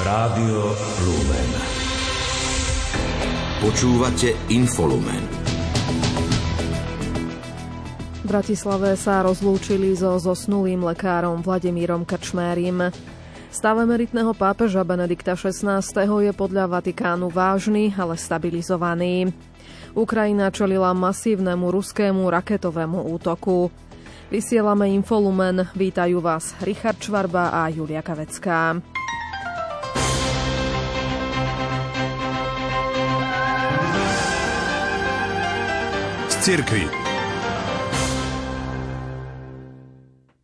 Rádio Lumen. Počúvate Infolumen. V Bratislave sa rozlúčili so zosnulým lekárom Vladimírom Krčmérim. Stav emeritného pápeža Benedikta XVI. je podľa Vatikánu vážny, ale stabilizovaný. Ukrajina čelila masívnemu ruskému raketovému útoku. Vysielame Infolumen. Vítajú vás Richard Čvarba a Julia Kavecká. Cirkvi.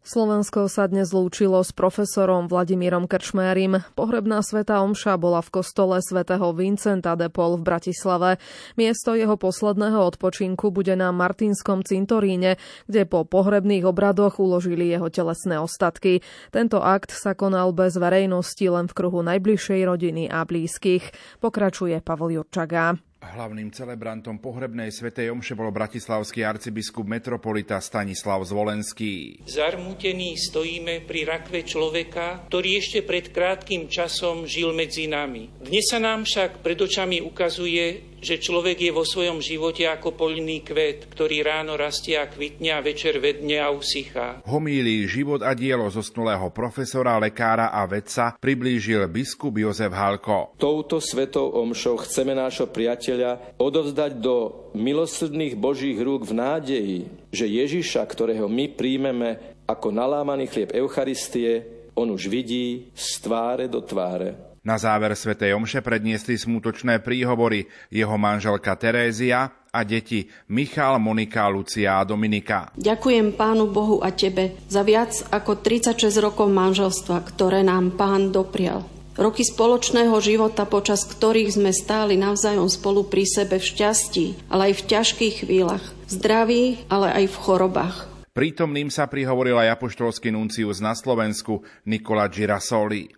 Slovensko sa dnes zlúčilo s profesorom Vladimírom Krčmérim. Pohrebná sveta Omša bola v kostole svätého Vincenta de Paul v Bratislave. Miesto jeho posledného odpočinku bude na Martinskom cintoríne, kde po pohrebných obradoch uložili jeho telesné ostatky. Tento akt sa konal bez verejnosti len v kruhu najbližšej rodiny a blízkych. Pokračuje Pavol Jurčaga. Hlavným celebrantom pohrebnej svetej omše bol bratislavský arcibiskup metropolita Stanislav Zvolenský. Zarmútení stojíme pri rakve človeka, ktorý ešte pred krátkým časom žil medzi nami. Dnes sa nám však pred očami ukazuje, že človek je vo svojom živote ako poľný kvet, ktorý ráno rastie a kvitne a večer vedne a usychá. Homílí život a dielo zosnulého profesora, lekára a vedca priblížil biskup Jozef Halko. Touto svetou omšou chceme nášho priateľa odovzdať do milosrdných Božích rúk v nádeji, že Ježiša, ktorého my príjmeme ako nalámaný chlieb Eucharistie, on už vidí z tváre do tváre. Na záver svätej Omše predniesli smutočné príhovory jeho manželka Terézia a deti Michal, Monika, Lucia a Dominika. Ďakujem Pánu Bohu a Tebe za viac ako 36 rokov manželstva, ktoré nám Pán doprial. Roky spoločného života, počas ktorých sme stáli navzájom spolu pri sebe v šťastí, ale aj v ťažkých chvíľach, v zdraví, ale aj v chorobách. Prítomným sa prihovoril aj apoštolský nuncius na Slovensku Nikola Girasoli.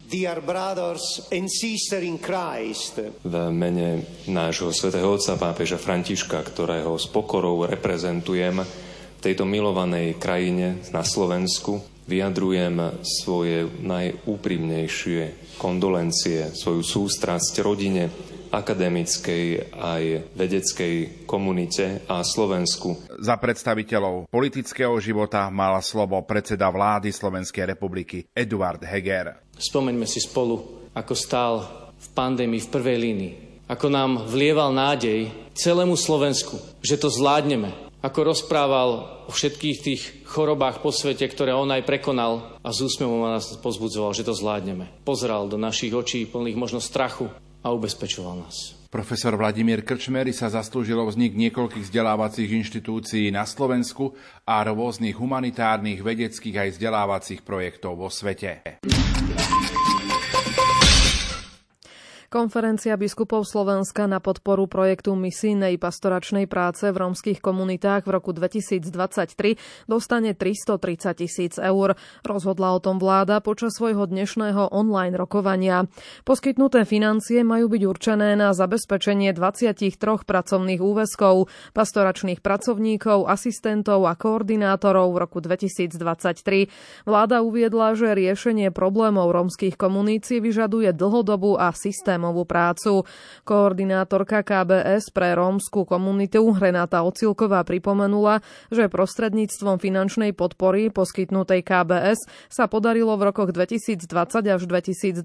V mene nášho svätého otca pápeža Františka, ktorého s pokorou reprezentujem v tejto milovanej krajine na Slovensku, vyjadrujem svoje najúprimnejšie kondolencie, svoju sústrasť rodine, akademickej aj vedeckej komunite a Slovensku. Za predstaviteľov politického života mal slovo predseda vlády Slovenskej republiky Eduard Heger. Spomeňme si spolu, ako stál v pandémii v prvej línii. Ako nám vlieval nádej celému Slovensku, že to zvládneme. Ako rozprával o všetkých tých chorobách po svete, ktoré on aj prekonal a z úsmevom nás pozbudzoval, že to zvládneme. Pozral do našich očí plných možno strachu a ubezpečoval nás. Profesor Vladimír Krčmery sa zaslúžil o vznik niekoľkých vzdelávacích inštitúcií na Slovensku a rôznych humanitárnych, vedeckých aj vzdelávacích projektov vo svete. Konferencia biskupov Slovenska na podporu projektu misijnej pastoračnej práce v rómskych komunitách v roku 2023 dostane 330 tisíc eur. Rozhodla o tom vláda počas svojho dnešného online rokovania. Poskytnuté financie majú byť určené na zabezpečenie 23 pracovných úväzkov, pastoračných pracovníkov, asistentov a koordinátorov v roku 2023. Vláda uviedla, že riešenie problémov rómskych komunít vyžaduje dlhodobú a systém systémovú prácu. Koordinátorka KBS pre rómskú komunitu Renáta Ocilková pripomenula, že prostredníctvom finančnej podpory poskytnutej KBS sa podarilo v rokoch 2020 až 2022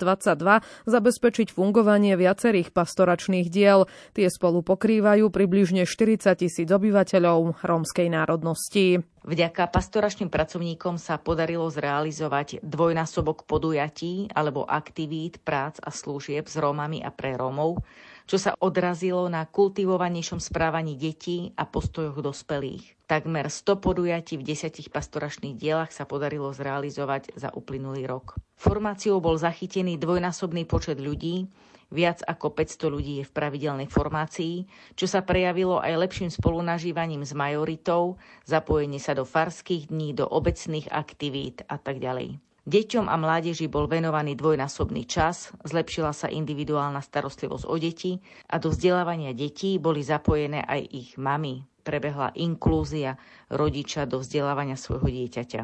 zabezpečiť fungovanie viacerých pastoračných diel. Tie spolu pokrývajú približne 40 tisíc obyvateľov rómskej národnosti. Vďaka pastoračným pracovníkom sa podarilo zrealizovať dvojnásobok podujatí alebo aktivít, prác a služieb s Rómami a pre Rómov, čo sa odrazilo na kultivovanejšom správaní detí a postojoch dospelých. Takmer 100 podujatí v desiatich pastoračných dielach sa podarilo zrealizovať za uplynulý rok. Formáciou bol zachytený dvojnásobný počet ľudí, Viac ako 500 ľudí je v pravidelnej formácii, čo sa prejavilo aj lepším spolunažívaním s majoritou, zapojenie sa do farských dní, do obecných aktivít a tak ďalej. Deťom a mládeži bol venovaný dvojnásobný čas, zlepšila sa individuálna starostlivosť o deti a do vzdelávania detí boli zapojené aj ich mamy. Prebehla inklúzia rodiča do vzdelávania svojho dieťaťa.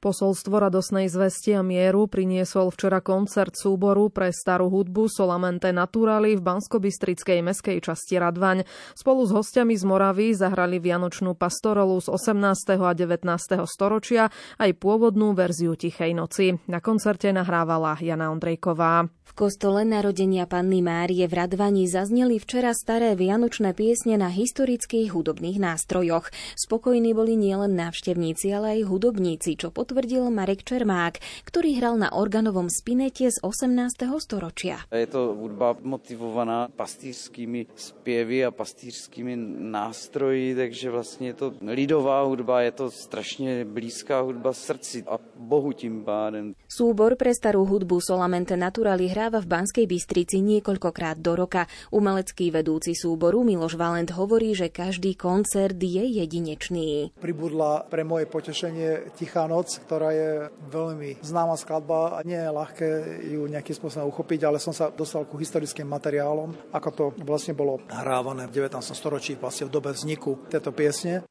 Posolstvo radosnej zvesti a mieru priniesol včera koncert súboru pre starú hudbu Solamente Naturali v Banskobystrickej meskej časti Radvaň. Spolu s hostiami z Moravy zahrali vianočnú pastorolu z 18. a 19. storočia aj pôvodnú verziu Tichej noci. Na koncerte nahrávala Jana Ondrejková. V kostole narodenia Panny Márie v Radvani zazneli včera staré vianočné piesne na historických hudobných nástrojoch. Spokojní boli nielen návštevníci, ale aj hudobníci, čo potvrdil Marek Čermák, ktorý hral na organovom spinete z 18. storočia. Je to hudba motivovaná pastýřskými zpěvy a pastýřskými nástroji, takže vlastně je to lidová hudba, je to strašně blízká hudba srdci a Bohu tím pádem. Súbor pre starú hudbu Solamente Naturali hráva v Banskej Bystrici niekoľkokrát do roka. Umelecký vedúci súboru Miloš Valent hovorí, že každý koncert je jedinečný. Pribudla pre moje potešenie Tichá noc, ktorá je veľmi známa skladba nie je ľahké ju nejakým spôsobom uchopiť, ale som sa dostal ku historickým materiálom, ako to vlastne bolo hrávané v 19. storočí, vlastne v dobe vzniku tejto piesne.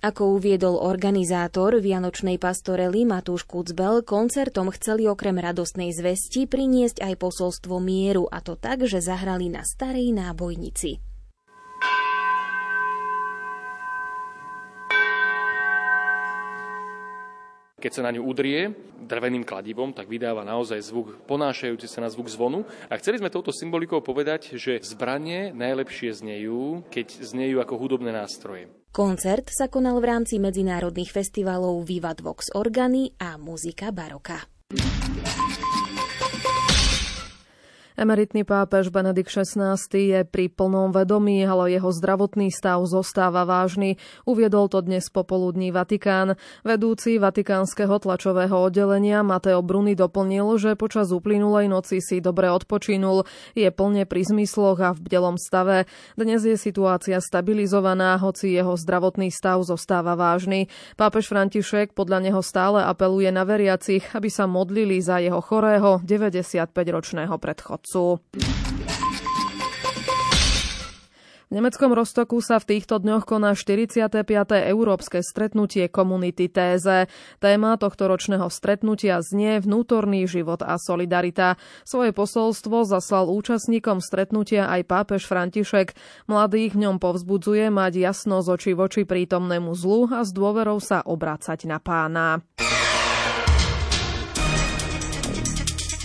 Ako uviedol organizátor Vianočnej pastorely Matúš Kucbel, koncertom chceli okrem radostnej zvesti priniesť aj posolstvo mieru, a to tak, že zahrali na starej nábojnici. Keď sa na ňu udrie dreveným kladivom, tak vydáva naozaj zvuk ponášajúci sa na zvuk zvonu. A chceli sme touto symbolikou povedať, že zbranie najlepšie znejú, keď znejú ako hudobné nástroje. Koncert sa konal v rámci medzinárodných festivalov Vivat Vox Organi a Muzika Baroka. Emeritný pápež Benedikt XVI je pri plnom vedomí, ale jeho zdravotný stav zostáva vážny. Uviedol to dnes popoludní Vatikán. Vedúci vatikánskeho tlačového oddelenia Mateo Bruni doplnil, že počas uplynulej noci si dobre odpočinul, je plne pri zmysloch a v bdelom stave. Dnes je situácia stabilizovaná, hoci jeho zdravotný stav zostáva vážny. Pápež František podľa neho stále apeluje na veriacich, aby sa modlili za jeho chorého 95-ročného predchodcu otcu. V nemeckom Rostoku sa v týchto dňoch koná 45. európske stretnutie komunity Téze. Téma tohto ročného stretnutia znie vnútorný život a solidarita. Svoje posolstvo zaslal účastníkom stretnutia aj pápež František. Mladých v ňom povzbudzuje mať jasno z oči voči prítomnému zlu a s dôverou sa obrácať na pána.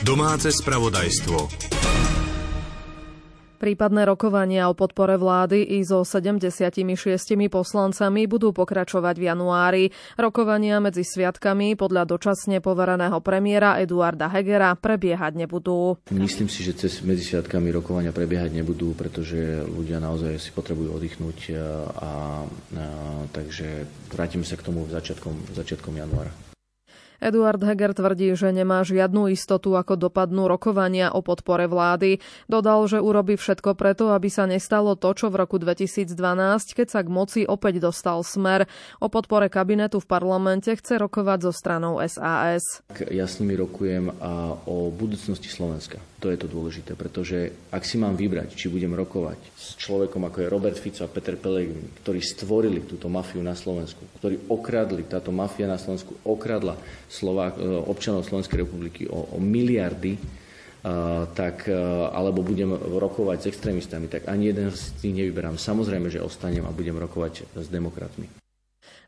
Domáce spravodajstvo. Prípadné rokovania o podpore vlády i so 76 poslancami budú pokračovať v januári. Rokovania medzi sviatkami podľa dočasne povereného premiéra Eduarda Hegera prebiehať nebudú. Myslím si, že cez medzi sviatkami rokovania prebiehať nebudú, pretože ľudia naozaj si potrebujú oddychnúť a, a, a takže vrátime sa k tomu začiatkom, začiatkom januára. Eduard Heger tvrdí, že nemá žiadnu istotu, ako dopadnú rokovania o podpore vlády. Dodal, že urobí všetko preto, aby sa nestalo to, čo v roku 2012, keď sa k moci opäť dostal smer. O podpore kabinetu v parlamente chce rokovať so stranou SAS. Ja s nimi rokujem a o budúcnosti Slovenska. To je to dôležité, pretože ak si mám vybrať, či budem rokovať s človekom ako je Robert Fico a Peter Pellegrini, ktorí stvorili túto mafiu na Slovensku, ktorí okradli, táto mafia na Slovensku okradla Slovák, e, občanov Slovenskej republiky o, o miliardy, Uh, tak, uh, alebo budem rokovať s extrémistami, tak ani jeden z tých nevyberám. Samozrejme, že ostanem a budem rokovať s demokratmi.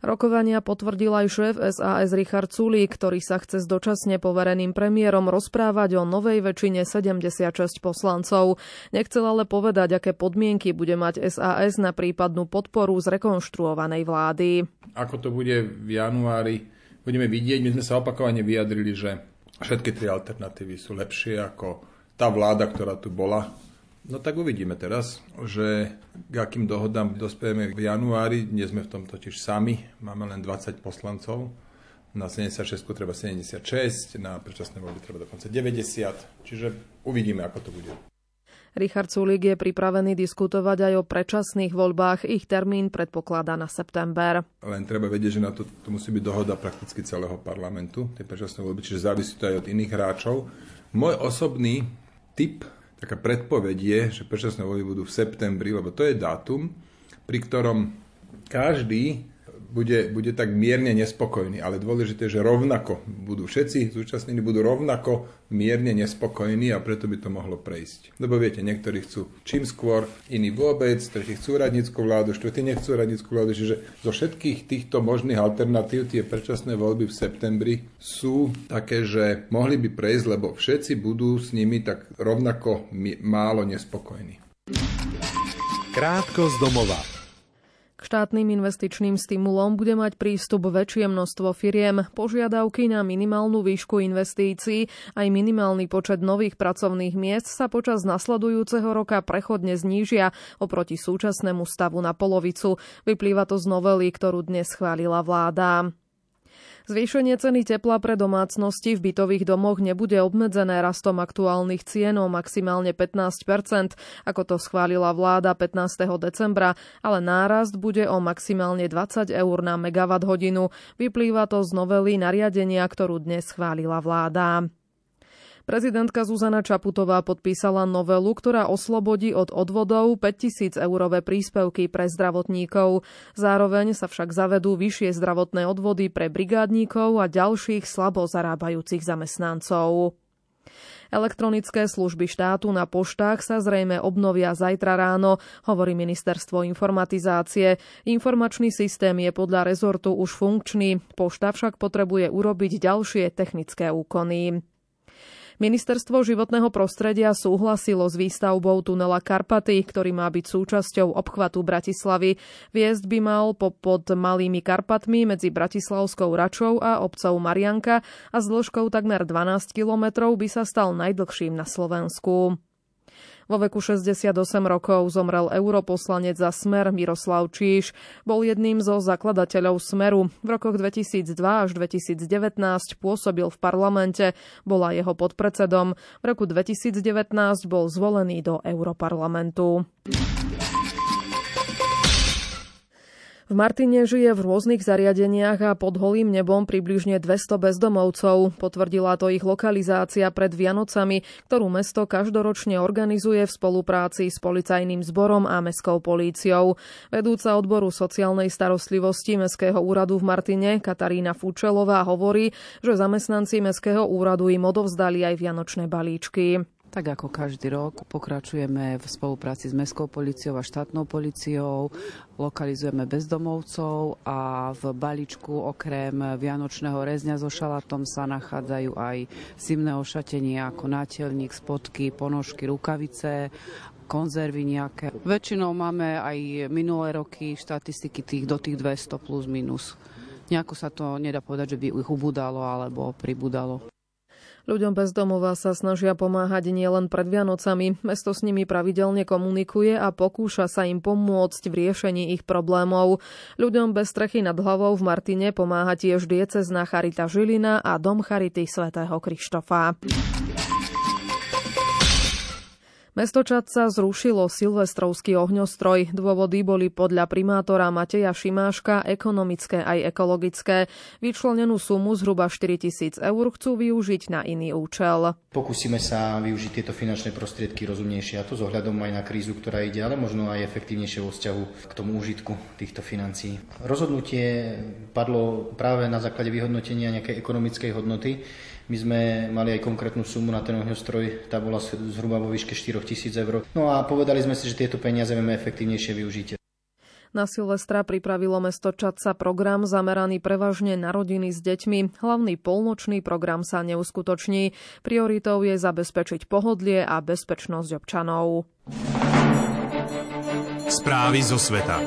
Rokovania potvrdil aj šéf SAS Richard Sulík, ktorý sa chce s dočasne povereným premiérom rozprávať o novej väčšine 76 poslancov. Nechcel ale povedať, aké podmienky bude mať SAS na prípadnú podporu zrekonštruovanej vlády. Ako to bude v januári, budeme vidieť. My sme sa opakovane vyjadrili, že všetky tri alternatívy sú lepšie ako tá vláda, ktorá tu bola No tak uvidíme teraz, že k akým dohodám dospieme v januári. Nie sme v tom totiž sami, máme len 20 poslancov. Na 76 treba 76, na predčasné voľby treba dokonca 90, čiže uvidíme, ako to bude. Richard Sulík je pripravený diskutovať aj o predčasných voľbách. Ich termín predpokladá na september. Len treba vedieť, že na to, to musí byť dohoda prakticky celého parlamentu, tie predčasné voľby, čiže závisí to aj od iných hráčov. Môj osobný typ, taká predpoveď je, že predčasné voľby budú v septembri, lebo to je dátum, pri ktorom každý bude, bude tak mierne nespokojný, ale dôležité, že rovnako budú všetci zúčastnení, budú rovnako mierne nespokojní a preto by to mohlo prejsť. Lebo viete, niektorí chcú čím skôr, iní vôbec, tretí chcú radnickú vládu, štvrtí nechcú radnickú vládu, čiže zo všetkých týchto možných alternatív tie predčasné voľby v septembri sú také, že mohli by prejsť, lebo všetci budú s nimi tak rovnako málo nespokojní. Krátko z domova. Štátnym investičným stimulom bude mať prístup väčšie množstvo firiem. Požiadavky na minimálnu výšku investícií aj minimálny počet nových pracovných miest sa počas nasledujúceho roka prechodne znížia oproti súčasnému stavu na polovicu. Vyplýva to z novely, ktorú dnes schválila vláda. Zvýšenie ceny tepla pre domácnosti v bytových domoch nebude obmedzené rastom aktuálnych cien o maximálne 15% ako to schválila vláda 15. decembra, ale nárast bude o maximálne 20 eur na megawatt hodinu. Vyplýva to z novely nariadenia, ktorú dnes schválila vláda. Prezidentka Zuzana Čaputová podpísala novelu, ktorá oslobodí od odvodov 5000 eurové príspevky pre zdravotníkov. Zároveň sa však zavedú vyššie zdravotné odvody pre brigádníkov a ďalších slabo zarábajúcich zamestnancov. Elektronické služby štátu na poštách sa zrejme obnovia zajtra ráno, hovorí ministerstvo informatizácie. Informačný systém je podľa rezortu už funkčný, pošta však potrebuje urobiť ďalšie technické úkony. Ministerstvo životného prostredia súhlasilo s výstavbou tunela Karpaty, ktorý má byť súčasťou obchvatu Bratislavy. Viesť by mal pod Malými Karpatmi medzi Bratislavskou Račou a obcov Marianka a s dĺžkou takmer 12 kilometrov by sa stal najdlhším na Slovensku. Vo veku 68 rokov zomrel europoslanec za Smer Miroslav Číš. Bol jedným zo zakladateľov Smeru. V rokoch 2002 až 2019 pôsobil v parlamente, bola jeho podpredsedom. V roku 2019 bol zvolený do Europarlamentu. V Martine žije v rôznych zariadeniach a pod holým nebom približne 200 bezdomovcov. Potvrdila to ich lokalizácia pred Vianocami, ktorú mesto každoročne organizuje v spolupráci s policajným zborom a mestskou políciou. Vedúca odboru sociálnej starostlivosti Mestského úradu v Martine Katarína Fučelová hovorí, že zamestnanci Mestského úradu im odovzdali aj vianočné balíčky. Tak ako každý rok pokračujeme v spolupráci s Mestskou policiou a štátnou policiou, lokalizujeme bezdomovcov a v balíčku okrem vianočného rezňa so šalatom sa nachádzajú aj zimné ošatenia ako nátelník, spotky, ponožky, rukavice konzervy nejaké. Väčšinou máme aj minulé roky štatistiky tých do tých 200 plus minus. Nejako sa to nedá povedať, že by ich ubudalo alebo pribudalo. Ľuďom bez domova sa snažia pomáhať nielen pred Vianocami. Mesto s nimi pravidelne komunikuje a pokúša sa im pomôcť v riešení ich problémov. Ľuďom bez strechy nad hlavou v Martine pomáha tiež diecezná Charita Žilina a Dom Charity svätého Krištofa. Mesto Čadca zrušilo silvestrovský ohňostroj. Dôvody boli podľa primátora Mateja Šimáška ekonomické aj ekologické. Vyčlenenú sumu zhruba 4 tisíc eur chcú využiť na iný účel. Pokúsime sa využiť tieto finančné prostriedky rozumnejšie a to s aj na krízu, ktorá ide, ale možno aj efektívnejšie vo vzťahu k tomu užitku týchto financií. Rozhodnutie padlo práve na základe vyhodnotenia nejakej ekonomickej hodnoty my sme mali aj konkrétnu sumu na ten ohňostroj, tá bola zhruba vo výške 4 tisíc eur. No a povedali sme si, že tieto peniaze vieme efektívnejšie využiť. Na Silvestra pripravilo mesto Čadca program zameraný prevažne na rodiny s deťmi. Hlavný polnočný program sa neuskutoční. Prioritou je zabezpečiť pohodlie a bezpečnosť občanov. Správy zo sveta.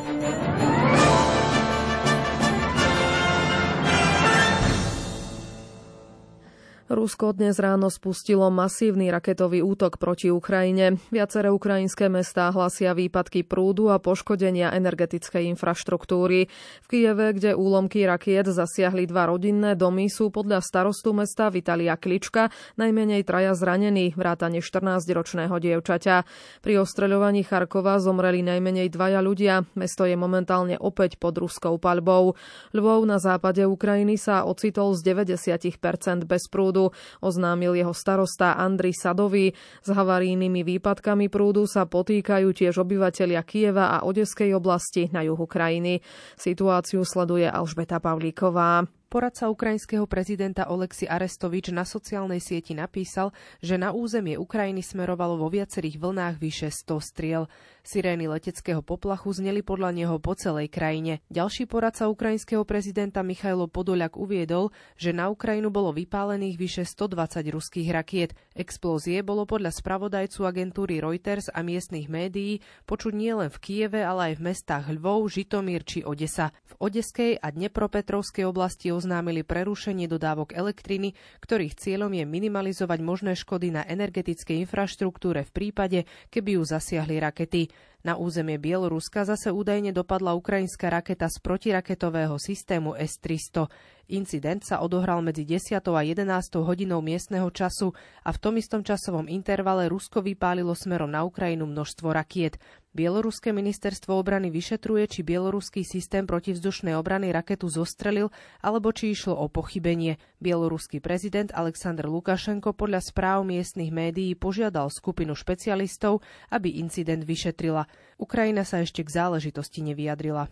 Rusko dnes ráno spustilo masívny raketový útok proti Ukrajine. Viaceré ukrajinské mestá hlasia výpadky prúdu a poškodenia energetickej infraštruktúry. V Kieve, kde úlomky rakiet zasiahli dva rodinné domy, sú podľa starostu mesta Vitalia Klička najmenej traja zranení, vrátane 14-ročného dievčaťa. Pri ostreľovaní Charkova zomreli najmenej dvaja ľudia. Mesto je momentálne opäť pod ruskou paľbou. Lvov na západe Ukrajiny sa ocitol z 90% bez prúdu prúdu, oznámil jeho starosta Andri Sadový. S havarijnými výpadkami prúdu sa potýkajú tiež obyvatelia Kieva a Odeskej oblasti na juhu krajiny. Situáciu sleduje Alžbeta Pavlíková. Poradca ukrajinského prezidenta Oleksi Arestovič na sociálnej sieti napísal, že na územie Ukrajiny smerovalo vo viacerých vlnách vyše 100 striel. Sirény leteckého poplachu zneli podľa neho po celej krajine. Ďalší poradca ukrajinského prezidenta Michailo Podoliak uviedol, že na Ukrajinu bolo vypálených vyše 120 ruských rakiet. Explózie bolo podľa spravodajcu agentúry Reuters a miestnych médií počuť nielen v Kieve, ale aj v mestách Lvov, Žitomír či Odesa. V Odeskej a Dnepropetrovskej oblasti oznámili prerušenie dodávok elektriny, ktorých cieľom je minimalizovať možné škody na energetickej infraštruktúre v prípade, keby ju zasiahli rakety. Na územie Bieloruska zase údajne dopadla ukrajinská raketa z protiraketového systému S-300. Incident sa odohral medzi 10. a 11. hodinou miestneho času a v tom istom časovom intervale Rusko vypálilo smerom na Ukrajinu množstvo rakiet. Bieloruské ministerstvo obrany vyšetruje, či bieloruský systém protivzdušnej obrany raketu zostrelil, alebo či išlo o pochybenie. Bieloruský prezident Aleksandr Lukašenko podľa správ miestnych médií požiadal skupinu špecialistov, aby incident vyšetrila. Ukrajina sa ešte k záležitosti nevyjadrila.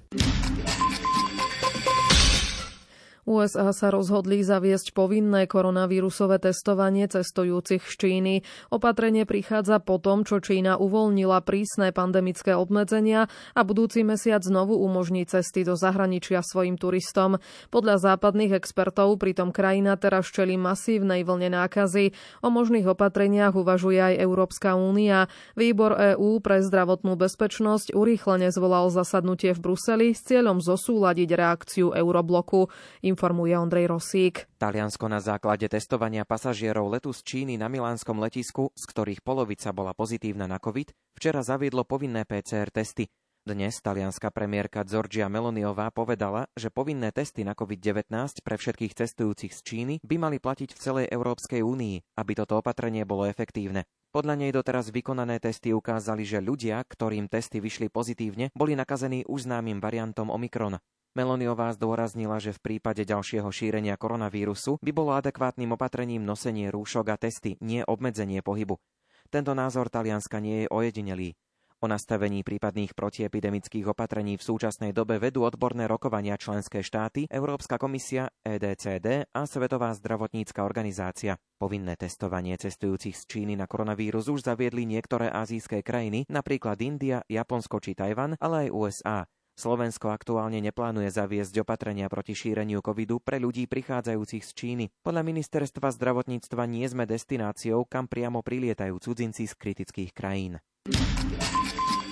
USA sa rozhodli zaviesť povinné koronavírusové testovanie cestujúcich z Číny. Opatrenie prichádza po tom, čo Čína uvoľnila prísne pandemické obmedzenia a budúci mesiac znovu umožní cesty do zahraničia svojim turistom. Podľa západných expertov pritom krajina teraz čeli masívnej vlne nákazy. O možných opatreniach uvažuje aj Európska únia. Výbor EÚ pre zdravotnú bezpečnosť urýchlene zvolal zasadnutie v Bruseli s cieľom zosúladiť reakciu Eurobloku informuje Ondrej Rosík. Taliansko na základe testovania pasažierov letu z Číny na milánskom letisku, z ktorých polovica bola pozitívna na COVID, včera zaviedlo povinné PCR testy. Dnes talianská premiérka Giorgia Meloniová povedala, že povinné testy na COVID-19 pre všetkých cestujúcich z Číny by mali platiť v celej Európskej únii, aby toto opatrenie bolo efektívne. Podľa nej doteraz vykonané testy ukázali, že ľudia, ktorým testy vyšli pozitívne, boli nakazení už známym variantom Omikron. Meloniová zdôraznila, že v prípade ďalšieho šírenia koronavírusu by bolo adekvátnym opatrením nosenie rúšok a testy, nie obmedzenie pohybu. Tento názor Talianska nie je ojedinelý. O nastavení prípadných protiepidemických opatrení v súčasnej dobe vedú odborné rokovania členské štáty, Európska komisia, EDCD a Svetová zdravotnícka organizácia. Povinné testovanie cestujúcich z Číny na koronavírus už zaviedli niektoré azijské krajiny, napríklad India, Japonsko či Tajvan, ale aj USA. Slovensko aktuálne neplánuje zaviesť opatrenia proti šíreniu covidu pre ľudí prichádzajúcich z Číny. Podľa ministerstva zdravotníctva nie sme destináciou, kam priamo prilietajú cudzinci z kritických krajín.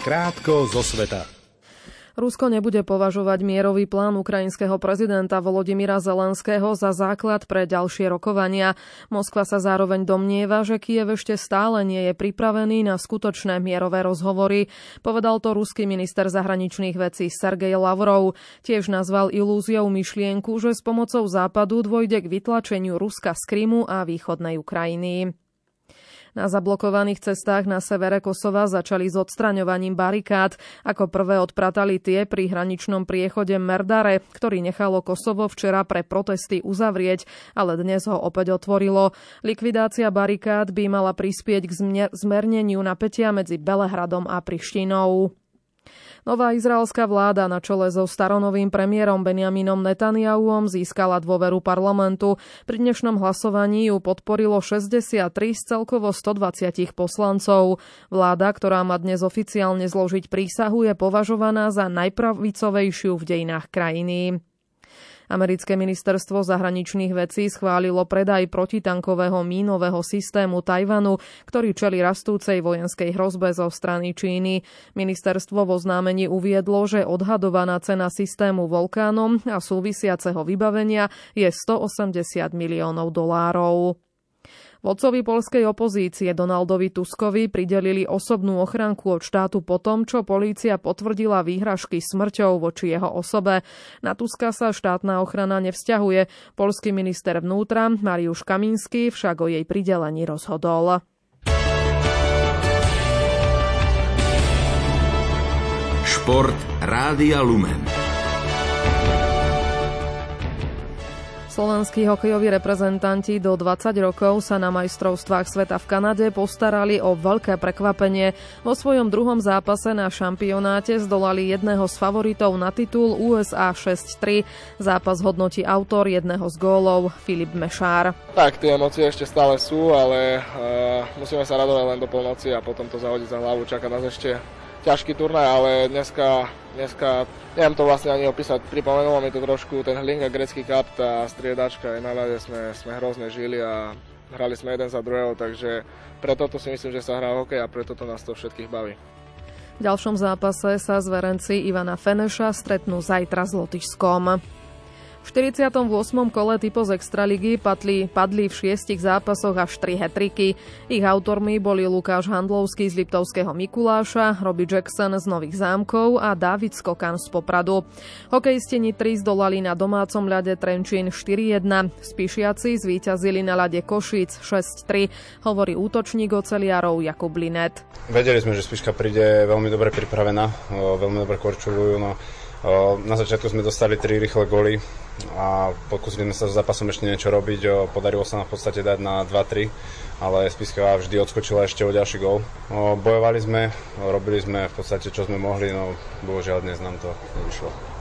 Krátko zo sveta. Rusko nebude považovať mierový plán ukrajinského prezidenta Volodymyra Zelenského za základ pre ďalšie rokovania. Moskva sa zároveň domnieva, že Kiev ešte stále nie je pripravený na skutočné mierové rozhovory. Povedal to ruský minister zahraničných vecí Sergej Lavrov. Tiež nazval ilúziou myšlienku, že s pomocou Západu dôjde k vytlačeniu Ruska z Krymu a východnej Ukrajiny. Na zablokovaných cestách na severe Kosova začali s odstraňovaním barikád. Ako prvé odpratali tie pri hraničnom priechode Merdare, ktorý nechalo Kosovo včera pre protesty uzavrieť, ale dnes ho opäť otvorilo. Likvidácia barikád by mala prispieť k zmerneniu napätia medzi Belehradom a Prištinou. Nová izraelská vláda na čele so staronovým premiérom Benjaminom Netanyahuom získala dôveru parlamentu. Pri dnešnom hlasovaní ju podporilo 63 z celkovo 120 poslancov. Vláda, ktorá má dnes oficiálne zložiť prísahu, je považovaná za najpravicovejšiu v dejinách krajiny. Americké ministerstvo zahraničných vecí schválilo predaj protitankového mínového systému Tajvanu, ktorý čeli rastúcej vojenskej hrozbe zo strany Číny. Ministerstvo vo oznámení uviedlo, že odhadovaná cena systému Volkánom a súvisiaceho vybavenia je 180 miliónov dolárov. Vodcovi polskej opozície Donaldovi Tuskovi pridelili osobnú ochranku od štátu po tom, čo polícia potvrdila výhražky smrťou voči jeho osobe. Na Tuska sa štátna ochrana nevzťahuje. Polský minister vnútra Mariusz Kaminsky však o jej pridelení rozhodol. Šport Rádia Lumen. Slovenskí hokejoví reprezentanti do 20 rokov sa na majstrovstvách sveta v Kanade postarali o veľké prekvapenie. Vo svojom druhom zápase na šampionáte zdolali jedného z favoritov na titul USA 6-3. Zápas hodnotí autor jedného z gólov, Filip Mešár. Tak, tie emócie ešte stále sú, ale uh, musíme sa radovať len do polnoci a potom to zahodiť za hlavu. Čaká nás ešte ťažký turnaj, ale dneska, dneska neviem to vlastne ani opísať, pripomenulo mi to trošku ten Hlinka grecký kap, tá striedačka, aj na ľade sme, sme hrozne žili a hrali sme jeden za druhého, takže preto to si myslím, že sa hrá hokej a preto to nás to všetkých baví. V ďalšom zápase sa zverenci Ivana Feneša stretnú zajtra s Lotyšskom. V 48. kole typo z Extraligy padli, padli v šiestich zápasoch až 3 hetriky. Ich autormi boli Lukáš Handlovský z Liptovského Mikuláša, Robbie Jackson z Nových zámkov a David Skokan z Popradu. Hokejisti Nitri zdolali na domácom ľade Trenčín 4-1. Spíšiaci zvíťazili na ľade Košíc 6-3, hovorí útočník oceliarov Jakub Linet. Vedeli sme, že Spiška príde veľmi dobre pripravená, veľmi dobre korčulujú. No na začiatku sme dostali tri rýchle goly a pokúsili sme sa s zápasom ešte niečo robiť. Podarilo sa nám v podstate dať na 2-3, ale Spiska vždy odskočila ešte o ďalší gol. Bojovali sme, robili sme v podstate čo sme mohli, no bohužiaľ dnes nám to nevyšlo.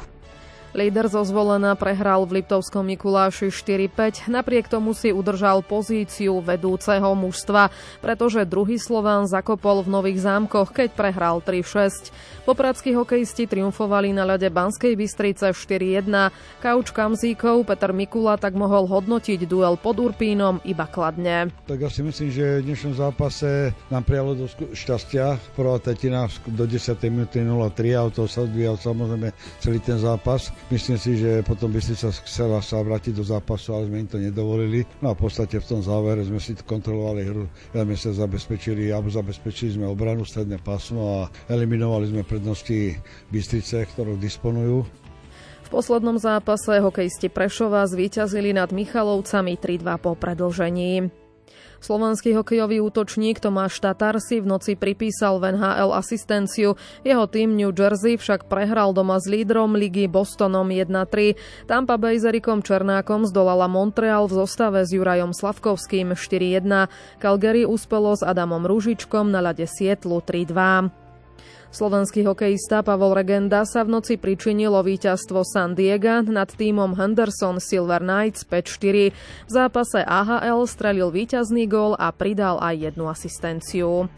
Líder zo zvolená prehral v Liptovskom Mikuláši 4-5, napriek tomu si udržal pozíciu vedúceho mužstva, pretože druhý Slován zakopol v Nových zámkoch, keď prehral 3-6. Popradskí hokejisti triumfovali na ľade Banskej Bystrice 4-1. Kauč Kamzíkov Peter Mikula tak mohol hodnotiť duel pod Urpínom iba kladne. Tak ja si myslím, že v dnešnom zápase nám prijalo do šťastia. Prvá tetina do 10. minúty 0-3 a to sa odvíjal samozrejme celý ten zápas. Myslím si, že potom by si sa chcela sa vrátiť do zápasu, ale sme im to nedovolili. No a v podstate v tom závere sme si kontrolovali hru, veľmi sa zabezpečili, alebo zabezpečili sme obranu, stredné pásmo a eliminovali sme prednosti Bystrice, ktorou disponujú. V poslednom zápase hokejisti Prešova zvíťazili nad Michalovcami 3-2 po predlžení. Slovenský hokejový útočník Tomáš Tatar si v noci pripísal v NHL asistenciu. Jeho tým New Jersey však prehral doma s lídrom ligy Bostonom 1-3. Tampa Bay s Erikom Černákom zdolala Montreal v zostave s Jurajom Slavkovským 4-1. Calgary uspelo s Adamom Ružičkom na ľade Sietlu 3-2. Slovenský hokejista Pavol Regenda sa v noci pričinil o víťazstvo San Diego nad týmom Henderson Silver Knights 5-4. V zápase AHL strelil víťazný gól a pridal aj jednu asistenciu.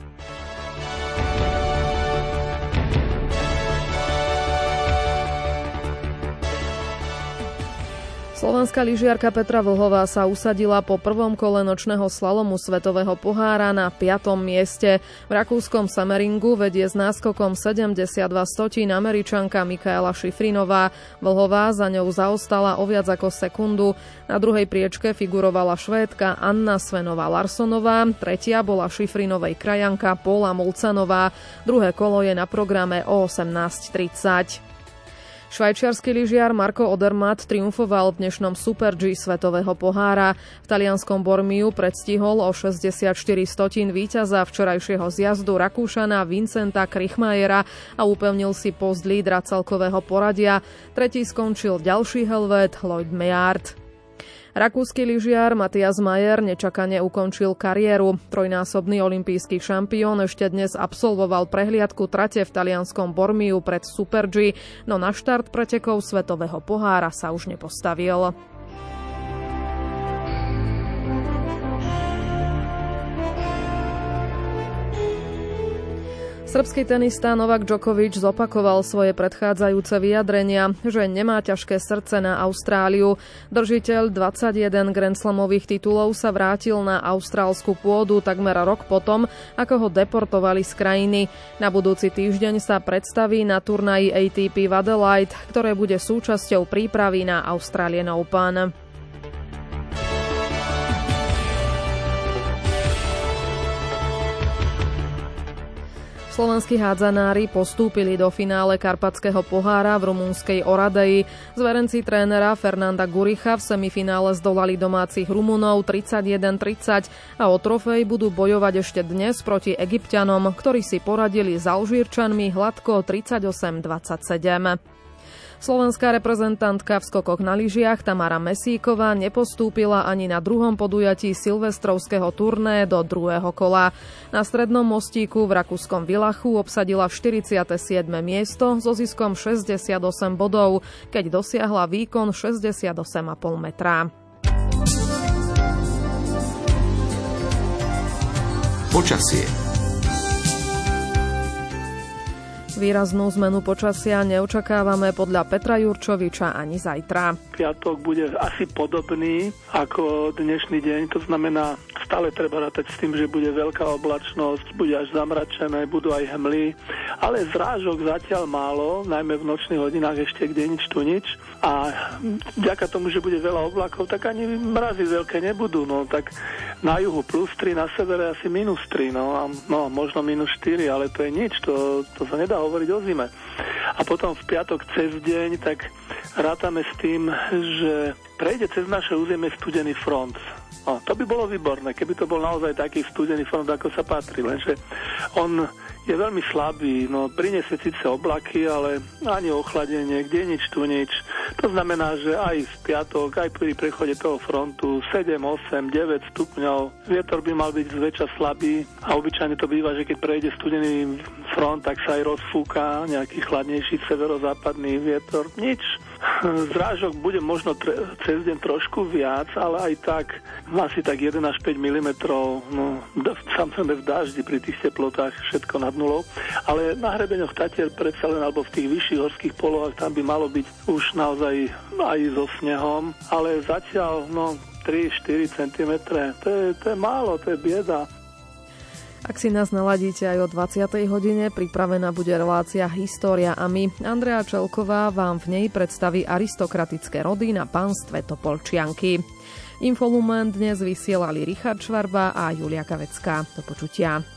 Slovenská lyžiarka Petra Vlhová sa usadila po prvom kole nočného slalomu Svetového pohára na 5. mieste. V rakúskom Sameringu vedie s náskokom 72 stotín američanka Mikaela Šifrinová. Vlhová za ňou zaostala o viac ako sekundu. Na druhej priečke figurovala švédka Anna Svenová Larsonová, tretia bola Šifrinovej krajanka Paula Mulcanová. Druhé kolo je na programe o 18.30. Švajčiarsky lyžiar Marko Odermatt triumfoval v dnešnom Super G svetového pohára. V talianskom Bormiu predstihol o 64 stotín víťaza včerajšieho zjazdu Rakúšana Vincenta Krichmajera a upevnil si post lídra celkového poradia. Tretí skončil ďalší helvet Lloyd Mayard. Rakúsky lyžiar Matias Majer nečakane ukončil kariéru. Trojnásobný olimpijský šampión ešte dnes absolvoval prehliadku trate v talianskom Bormiu pred Super G, no na štart pretekov svetového pohára sa už nepostavil. Srbský tenista Novak Djokovic zopakoval svoje predchádzajúce vyjadrenia, že nemá ťažké srdce na Austráliu. Držiteľ 21 Grand Slamových titulov sa vrátil na austrálsku pôdu takmer rok potom, ako ho deportovali z krajiny. Na budúci týždeň sa predstaví na turnaji ATP v ktoré bude súčasťou prípravy na Australian Open. Slovenskí hádzanári postúpili do finále Karpatského pohára v rumúnskej Oradeji. Zverenci trénera Fernanda Guricha v semifinále zdolali domácich Rumunov 31-30 a o trofej budú bojovať ešte dnes proti Egyptianom, ktorí si poradili s Alžírčanmi hladko 38-27. Slovenská reprezentantka v skokoch na lyžiach Tamara Mesíková nepostúpila ani na druhom podujatí silvestrovského turné do druhého kola. Na strednom mostíku v rakúskom Vilachu obsadila 47. miesto so ziskom 68 bodov, keď dosiahla výkon 68,5 metra. Počasie Výraznú zmenu počasia neočakávame podľa Petra Jurčoviča ani zajtra. Piatok bude asi podobný ako dnešný deň, to znamená stále treba rátať s tým, že bude veľká oblačnosť, bude až zamračené, budú aj hmly, ale zrážok zatiaľ málo, najmä v nočných hodinách ešte kde nič tu nič a vďaka tomu, že bude veľa oblakov, tak ani mrazy veľké nebudú, no tak na juhu plus 3, na severe asi minus 3, no a no, možno minus 4, ale to je nič, to, to sa nedá hovoriť o zime. A potom v piatok cez deň, tak rátame s tým, že prejde cez naše územie studený front. No, to by bolo výborné, keby to bol naozaj taký studený front, ako sa patrí, lenže on je veľmi slabý, no priniesie síce oblaky, ale ani ochladenie, kde nič, tu nič. To znamená, že aj v piatok, aj pri prechode toho frontu 7, 8, 9 stupňov. Vietor by mal byť zväčša slabý a obyčajne to býva, že keď prejde studený front, tak sa aj rozfúka nejaký chladnejší severozápadný vietor. Nič. Zrážok bude možno tre- cez deň trošku viac, ale aj tak asi tak 1 až 5 mm. No, samozrejme v daždi pri tých teplotách všetko nad nulou. Ale na hrebeňoch Tatier predsa len, alebo v tých vyšších horských polohách, tam by malo byť už naozaj aj so snehom. Ale zatiaľ, no, 3-4 cm, to je, to je málo, to je bieda. Ak si nás naladíte aj o 20. hodine, pripravená bude relácia História a my. Andrea Čelková vám v nej predstaví aristokratické rody na pánstve Topolčianky. Infolumen dnes vysielali Richard Švarba a Julia Kavecká. Do počutia.